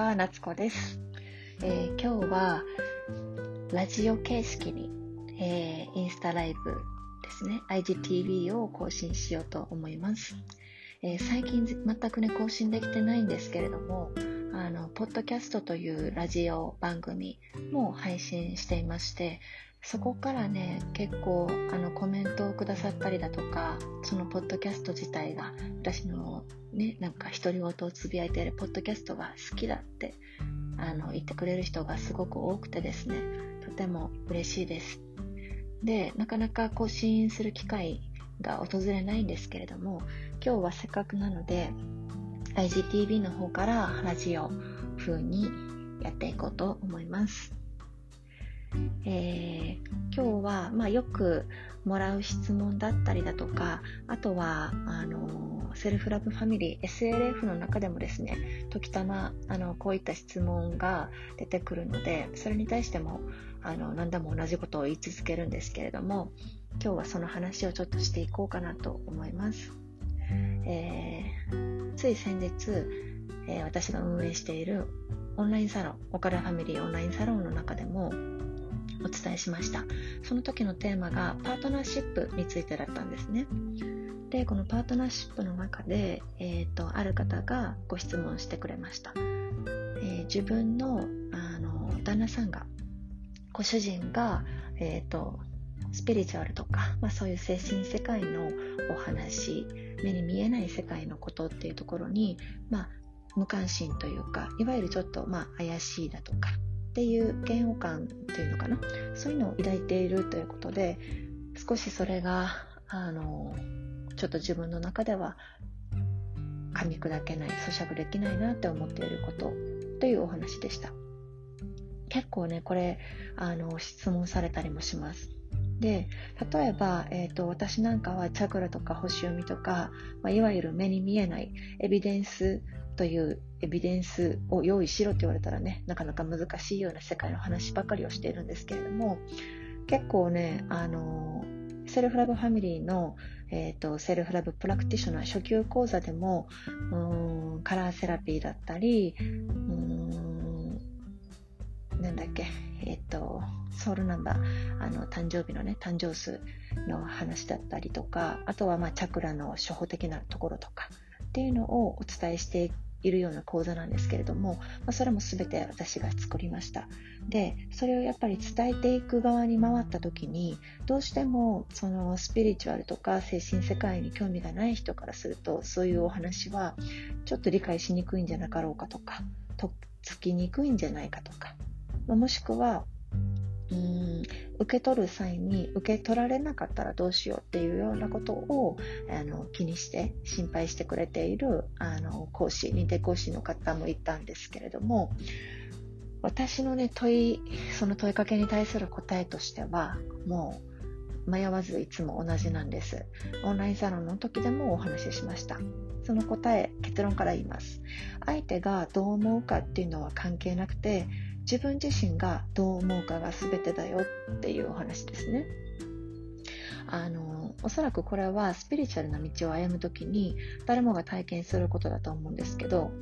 は、夏子です、えー、今日はラジオ形式に、えー、インスタライブですね、IGTV を更新しようと思います。えー、最近全くね、更新できてないんですけれども、あの、ポッドキャストというラジオ番組も配信していまして、そこからね結構あのコメントをくださったりだとかそのポッドキャスト自体が私のねなんか独り言をつぶやいているポッドキャストが好きだってあの言ってくれる人がすごく多くてですねとても嬉しいです。でなかなか更新する機会が訪れないんですけれども今日はせっかくなので IGTV の方からラジオ風にやっていこうと思いますえー、今日は、まあ、よくもらう質問だったりだとかあとはあのセルフラブファミリー SLF の中でもですね時たまあのこういった質問が出てくるのでそれに対してもあの何度も同じことを言い続けるんですけれども今日はその話をちょっとしていこうかなと思います、えー、つい先日、えー、私が運営しているオンラインサロン岡田ファミリーオンラインサロンの中でもお伝えしました。その時のテーマがパートナーシップについてだったんですね。でこのパートナーシップの中で、えーと、ある方がご質問してくれました、えー、自分のあの旦那さんがご主人が、えーと、スピリチュアルとか、まあ、そういう精神世界のお話目に見えない世界のことっていうところに、まあ、無関心というかいわゆるちょっと、まあ、怪しいだとかっていう嫌悪感というのかな？そういうのを抱いているということで少しそれがあのちょっと自分の中では噛み砕けない咀嚼できないなって思っていることというお話でした。結構ねこれあの質問されたりもします。で例えば、えーと、私なんかはチャクラとか星読みとか、まあ、いわゆる目に見えないエビデンスというエビデンスを用意しろって言われたらねなかなか難しいような世界の話ばかりをしているんですけれども結構ねあのセルフラブファミリーの、えーと、セルフラブプラクティショナー初級講座でもうんカラーセラピーだったりうんなんだっけえっ、ー、とソウルナンバーあの誕生日のね誕生数の話だったりとかあとはまあチャクラの初歩的なところとかっていうのをお伝えしているような講座なんですけれども、まあ、それも全て私が作りました。でそれをやっぱり伝えていく側に回った時にどうしてもそのスピリチュアルとか精神世界に興味がない人からするとそういうお話はちょっと理解しにくいんじゃなかろうかとかとっつきにくいんじゃないかとか、まあ、もしくはうん。受け取る際に受け取られなかったらどうしようっていうようなことをあの気にして心配してくれているあの講師認定講師の方もいたんですけれども私のね問いその問いかけに対する答えとしてはもう迷わずいつも同じなんです。オンラインサロンの時でもお話ししました。その答え結論から言います。相手がどう思うかっていうのは関係なくて自分自身がどう思うかが全てだよっていうお話ですね。あのおそらくこれはスピリチュアルな道を歩む時に誰もが体験することだと思うんですけど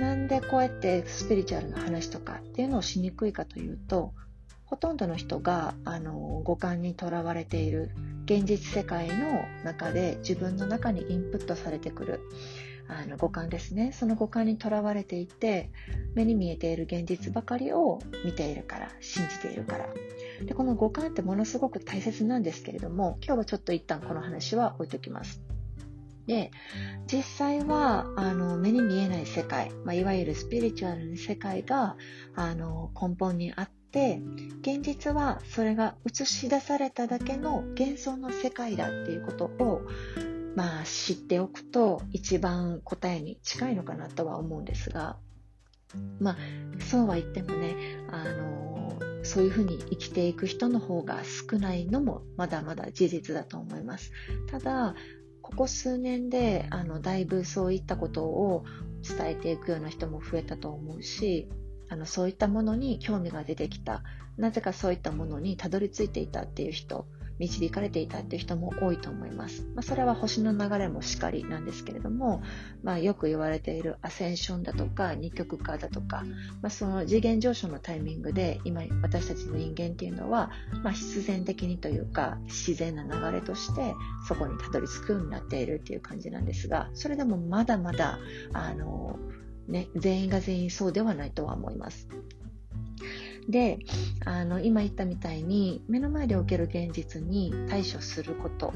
なんでこうやってスピリチュアルな話とかっていうのをしにくいかというとほとんどの人があの五感にとらわれている現実世界の中で自分の中にインプットされてくるあの五感ですね。その五感にとらわれていて目に見えている現実ばかりを見ているから信じているからでこの五感ってものすごく大切なんですけれども今日はちょっと一旦この話は置いときます。で実際はあの目に見えない世界、まあ、いわゆるスピリチュアルな世界があの根本にあって現実はそれが映し出されただけの幻想の世界だっていうことをまあ知っておくと一番答えに近いのかなとは思うんですがまあそうは言ってもねあのそういうふうに生きていく人の方が少ないのもまだまだ事実だと思います。ただここ数年であのだいぶそういったことを伝えていくような人も増えたと思うしあのそういったものに興味が出てきた。なぜかそういったものにたどり着いていたっていう人導かれていたっていう人も多いと思います。まあ、それは星の流れもしかりなんですけれども、まあ、よく言われているアセンションだとか二極化だとか、まあ、その次元上昇のタイミングで今私たちの人間っていうのは、まあ、必然的にというか自然な流れとしてそこにたどり着くようになっているっていう感じなんですがそれでもまだまだあの、ね、全員が全員そうではないとは思います。であの今言ったみたいに目の前で起きる現実に対処すること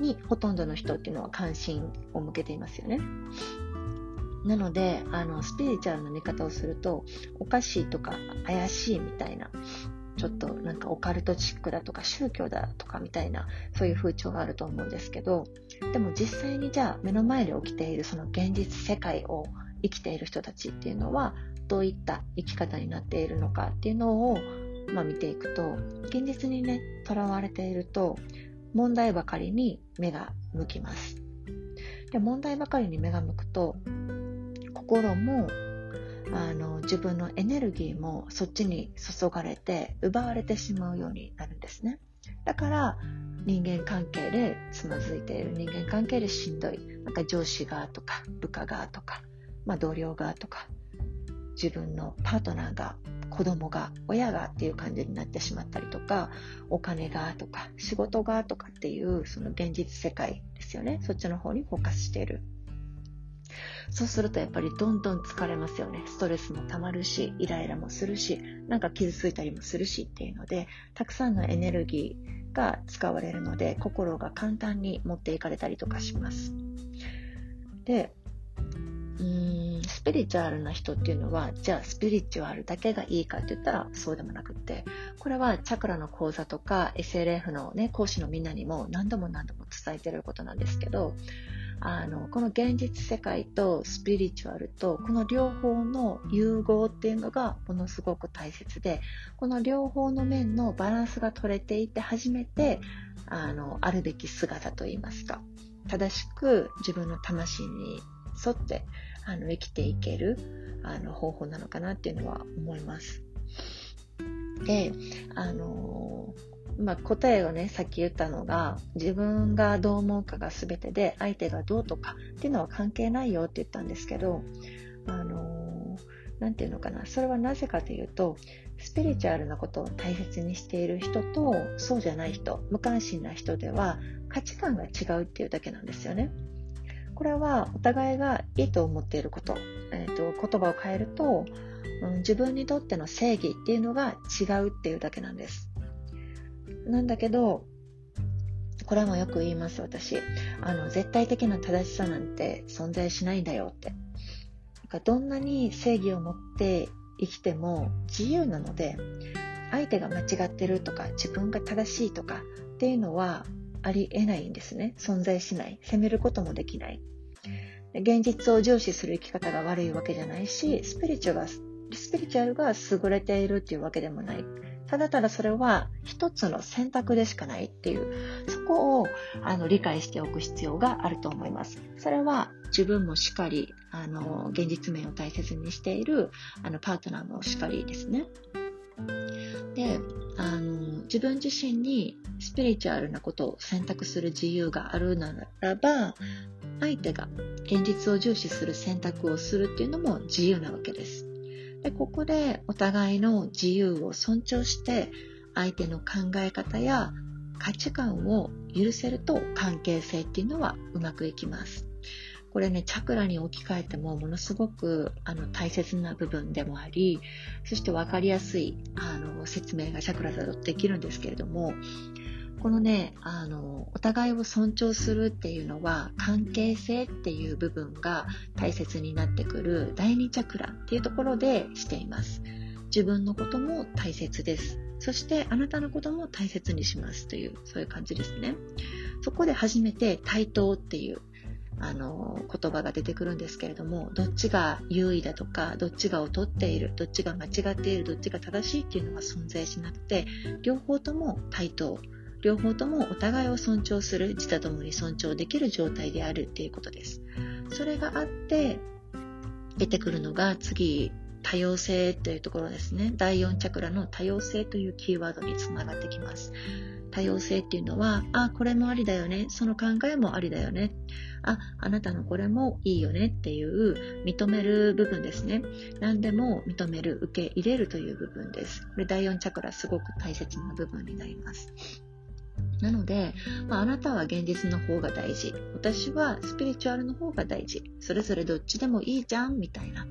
にほとんどの人っていうのは関心を向けていますよね。なのであのスピリチュアルな見方をするとおかしいとか怪しいみたいなちょっとなんかオカルトチックだとか宗教だとかみたいなそういう風潮があると思うんですけどでも実際にじゃあ目の前で起きているその現実世界を生きている人たちっていうのはどういった生き方になっているのかっていうのを、まあ、見ていくと現実にねとらわれていると問題ばかりに目が向きます。で問題ばかりに目が向くと心もあの自分のエネルギーもそっちに注がれて奪われてしまうようになるんですね。だから人間関係でつまずいている。人間関係でしんどい。なんか上司がとか部下がとか、まあ、同僚がとか自分のパートナーが子供が親がっていう感じになってしまったりとかお金がとか仕事がとかっていうその現実世界ですよね。そっちの方にフォーカスしている。そうするとやっぱりどんどん疲れますよね。ストレスもたまるしイライラもするしなんか傷ついたりもするしっていうのでたくさんのエネルギーが使われるので心が簡単に持っていかれたりとかします。でうーんスピリチュアルな人っていうのはじゃあスピリチュアルだけがいいかって言ったらそうでもなくってこれはチャクラの講座とか SLF の、ね、講師のみんなにも何度も何度も伝えてることなんですけどあのこの現実世界とスピリチュアルとこの両方の融合っていうのがものすごく大切でこの両方の面のバランスが取れていて初めてあのあるべき姿といいますか正しく自分の魂に沿ってあの生きていけるあの方法なのかなっていうのは思います。で、あのまあ、答えをね、さっき言ったのが、自分がどう思うかが全てで、相手がどうとかっていうのは関係ないよって言ったんですけど、あのなんていうのかな、それはなぜかというと、スピリチュアルなことを大切にしている人と、そうじゃない人、無関心な人では、価値観が違うっていうだけなんですよね。これはお互いがいいと思っていること、えーと、言葉を変えると、うん、自分にとっての正義っていうのが違うっていうだけなんです。なんだけど、これもよく言います、私。あの、絶対的な正しさなんて存在しないんだよって。なんかどんなに正義を持って生きても自由なので、相手が間違ってるとか自分が正しいとかっていうのはありえないんですね。存在しない。責めることもできない。現実を重視する生き方が悪いわけじゃないし、スピリチュアルがスピリチュアルが優れているっていうわけでもない。ただただそれは一つの選択でしかないっていう、そこをあの理解しておく必要があると思います。それは自分もしっかり、あの、現実面を大切にしているあのパートナーもしっかりですね。で、あの、自分自身にスピリチュアルなことを選択する自由があるならば、相手が現実を重視する選択をするっていうのも自由なわけです。で、ここでお互いの自由を尊重して、相手の考え方や価値観を許せると関係性っていうのはうまくいきます。これね、チャクラに置き換えてもものすごくあの大切な部分でもあり、そして分かりやすいあの説明がチャクラだとできるんですけれども、このね、あの、お互いを尊重するっていうのは、関係性っていう部分が大切になってくる第二チャクラっていうところでしています。自分のことも大切です。そしてあなたのことも大切にしますという、そういう感じですね。そこで初めて対等っていう、あの、言葉が出てくるんですけれども、どっちが優位だとか、どっちが劣っている、どっちが間違っている、どっちが正しいっていうのは存在しなくて、両方とも対等。両方ともお互いを尊重する自他ともに尊重できる状態であるっていうことですそれがあって出てくるのが次多様性というところですね第4チャクラの多様性というキーワードにつながってきます多様性っていうのは、あ、これもありだよね。その考えもありだよね。あ、あなたのこれもいいよねっていう認める部分ですね。何でも認める、受け入れるという部分です。これ第4チャクラすごく大切な部分になります。なので、まあ、あなたは現実の方が大事。私はスピリチュアルの方が大事。それぞれどっちでもいいじゃんみたいな。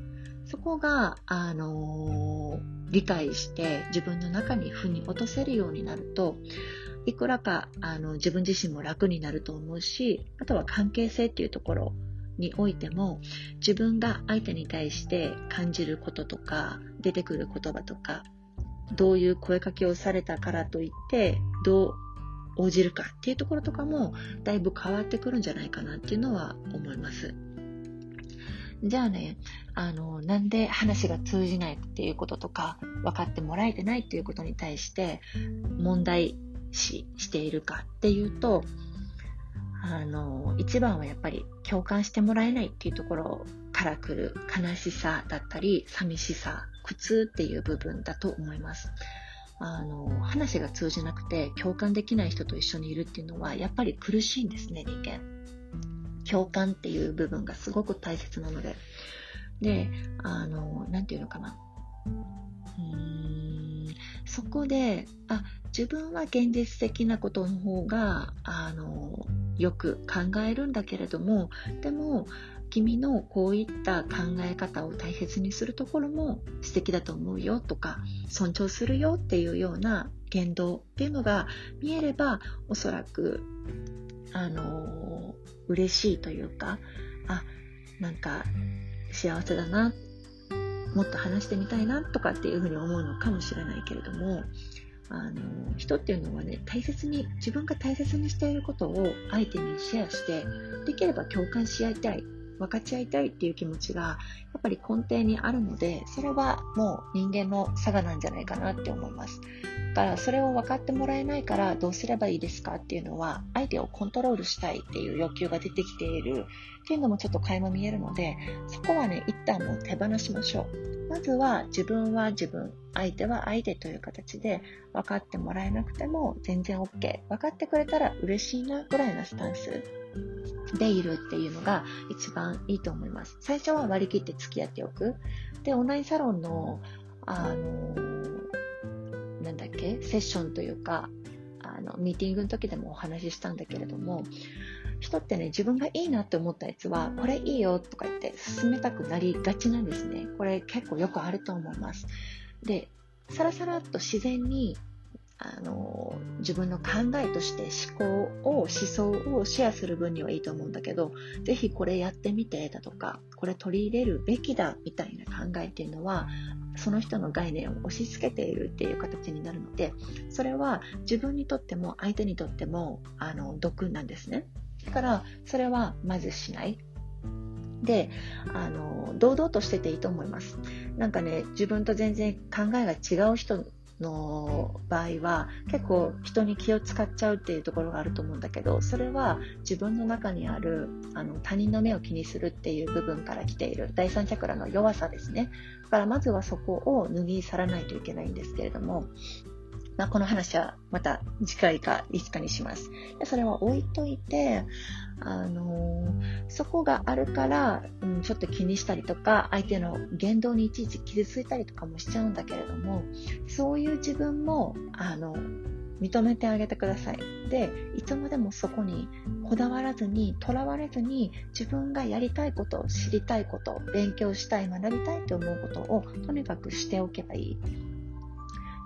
そこが、あのー、理解して自分の中に腑に落とせるようになると、いくらかあの自分自身も楽になると思うし、あとは関係性っていうところにおいても、自分が相手に対して感じることとか、出てくる言葉とか、どういう声かけをされたからといって、どう応じるかっていうところとかもだいぶ変わってくるんじゃないかなっていうのは思います。じゃあね、あの、なんで話が通じないっていうこととか、分かってもらえてないっていうことに対して問題視しているかっていうと、あの、一番はやっぱり共感してもらえないっていうところから来る悲しさだったり、寂しさ、苦痛っていう部分だと思います。あの、話が通じなくて共感できない人と一緒にいるっていうのは、やっぱり苦しいんですね、人間。共感っていう部分がすごく大切なので。で、あの、なんていうのかな。うんそこで、あ、自分は現実的なことの方が、あの、よく考えるんだけれども、でも、君のこういった考え方を大切にするところも素敵だと思うよとか尊重するよっていうような言動っていうのが見えればおそらくあの嬉しいというかあなんか幸せだなもっと話してみたいなとかっていうふうに思うのかもしれないけれどもあの人っていうのはね大切に自分が大切にしていることを相手にシェアしてできれば共感し合いたい。分かち合いたいっていう気持ちがやっぱり根底にあるのでそれはもう人間の差がなんじゃないかなって思います。だからそれを分かってもらえないからどうすればいいですかっていうのは相手をコントロールしたいっていう欲求が出てきているっていうのもちょっと垣間見えるのでそこはね一旦もう手放しましょう。まずは自分は自分相手は相手という形で分かってもらえなくても全然 OK 分かってくれたら嬉しいなぐらいのスタンスでいるっていうのが一番いいと思います。最初は割り切って付き合っておく。で、オンラインサロンの、あのなんだっけ、セッションというか、あの、ミーティングの時でもお話ししたんだけれども、人ってね、自分がいいなって思ったやつは、これいいよとか言って進めたくなりがちなんですね。これ結構よくあると思います。で、さらさらっと自然にあの自分の考えとして思考を思想をシェアする分にはいいと思うんだけどぜひこれやってみてだとかこれ取り入れるべきだみたいな考えっていうのはその人の概念を押し付けているっていう形になるのでそれは自分にとっても相手にとってもあの毒なんですねだからそれはまずしない。であの堂々としてていいと思います。なんかね自分と全然考えが違う人の場合は結構人に気を使っちゃうっていうところがあると思うんだけどそれは自分の中にあるあの他人の目を気にするっていう部分から来ている。第三チャクラの弱さですね。だからまずはそこを脱ぎ去らないといけないんですけれどもまあ、この話はまた次回かいつかにします。それは置いといて、あのー、そこがあるから、うん、ちょっと気にしたりとか、相手の言動にいちいち傷ついたりとかもしちゃうんだけれども、そういう自分も、あの、認めてあげてください。で、いつまでもそこにこだわらずに、とらわれずに、自分がやりたいこと、知りたいこと、勉強したい、学びたいと思うことを、とにかくしておけばいい。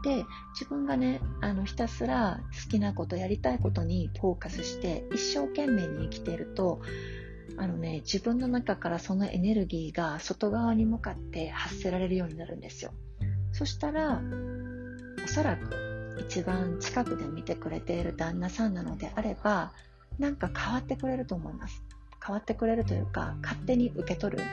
で自分がねあのひたすら好きなことやりたいことにフォーカスして一生懸命に生きているとあのね自分の中からそのエネルギーが外側に向かって発せられるようになるんですよ。そしたらおそらく一番近くで見てくれている旦那さんなのであればなんか変わってくれると思います。変わってくれるというか勝手に受け取る。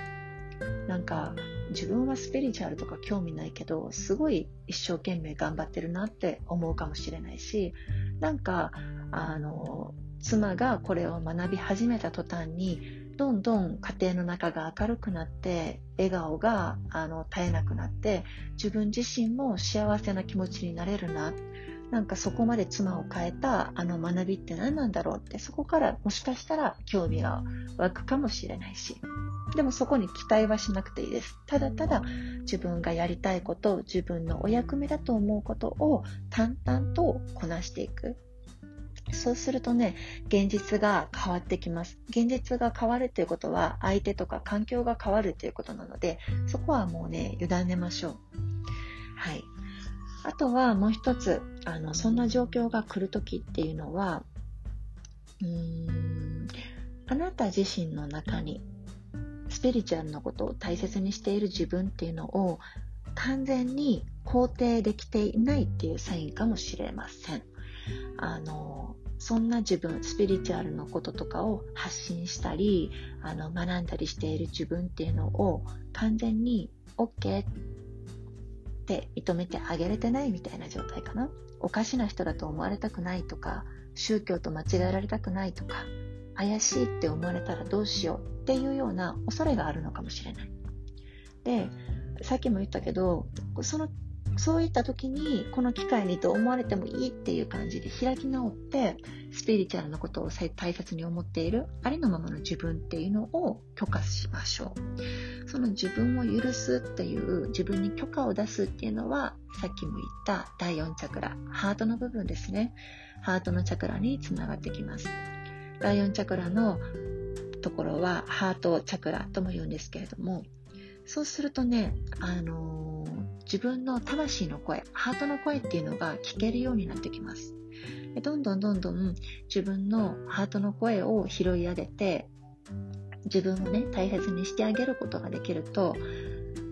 なんか自分はスピリチュアルとか興味ないけどすごい一生懸命頑張ってるなって思うかもしれないしなんかあの妻がこれを学び始めた途端にどんどん家庭の中が明るくなって笑顔があの絶えなくなって自分自身も幸せな気持ちになれるな。なんかそこまで妻を変えたあの学びって何なんだろうってそこからもしかしたら興味が湧くかもしれないしでもそこに期待はしなくていいですただただ自分がやりたいこと自分のお役目だと思うことを淡々とこなしていくそうするとね、現実が変わってきます。現実が変わるということは、相手とか環境が変わるということなので、そこはもうね、委ねましょう。はい。あとはもう一つ、あの、そんな状況が来るときっていうのは、うん、あなた自身の中に、スピリチュアルのことを大切にしている自分っていうのを完全に肯定できていないっていうサインかもしれません。あの、そんな自分、スピリチュアルのこととかを発信したり、あの、学んだりしている自分っていうのを完全に OK って認めてあげれてないみたいな状態かな。おかしな人だと思われたくないとか、宗教と間違えられたくないとか、怪しいって思われたらどうしようっていうような恐れがあるのかもしれない。で、さっきも言ったけど、そのそういった時にこの機会にと思われてもいいっていう感じで開き直ってスピリチュアルなことを大切に思っているありのままの自分っていうのを許可しましょう。その自分を許すっていう自分に許可を出すっていうのはさっきも言った第4チャクラハートの部分ですね。ハートのチャクラにつながってきます。第4チャクラのところはハートチャクラとも言うんですけれどもそうするとね、あのー、自分の魂の声、ハートの声っていうのが聞けるようになってきます。どんどんどんどん自分のハートの声を拾い上げて、自分をね、大切にしてあげることができると、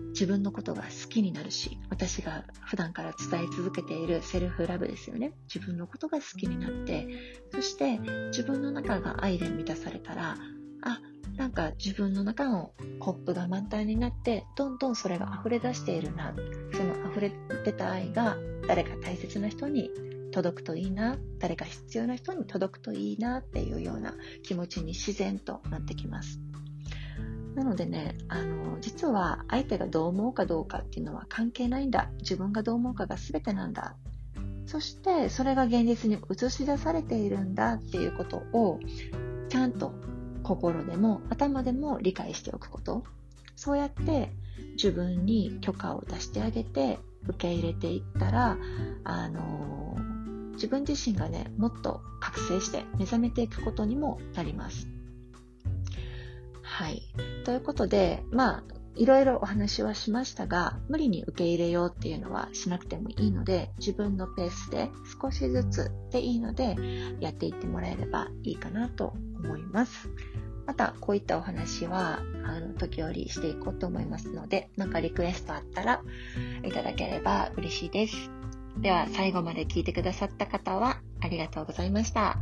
自分のことが好きになるし、私が普段から伝え続けているセルフラブですよね。自分のことが好きになって、そして自分の中が愛で満たされたら、あ、なんか自分の中のコップが満タンになってどんどんそれが溢れ出しているな。その溢れ出た愛が誰か大切な人に届くといいな。誰か必要な人に届くといいなっていうような気持ちに自然となってきます。なのでねあの実は相手がどう思うかどうかっていうのは関係ないんだ。自分がどう思うかが全てなんだ。そしてそれが現実に映し出されているんだっていうことをちゃんと心でも頭でも理解しておくことそうやって自分に許可を出してあげて受け入れていったら、あのー、自分自身がねもっと覚醒して目覚めていくことにもなります。はい。ということで、まあ、いろいろお話はしましたが、無理に受け入れようっていうのはしなくてもいいので、自分のペースで少しずつでいいので、やっていってもらえればいいかなと思います。また、こういったお話は、あの、時折していこうと思いますので、なんかリクエストあったらいただければ嬉しいです。では、最後まで聞いてくださった方はありがとうございました。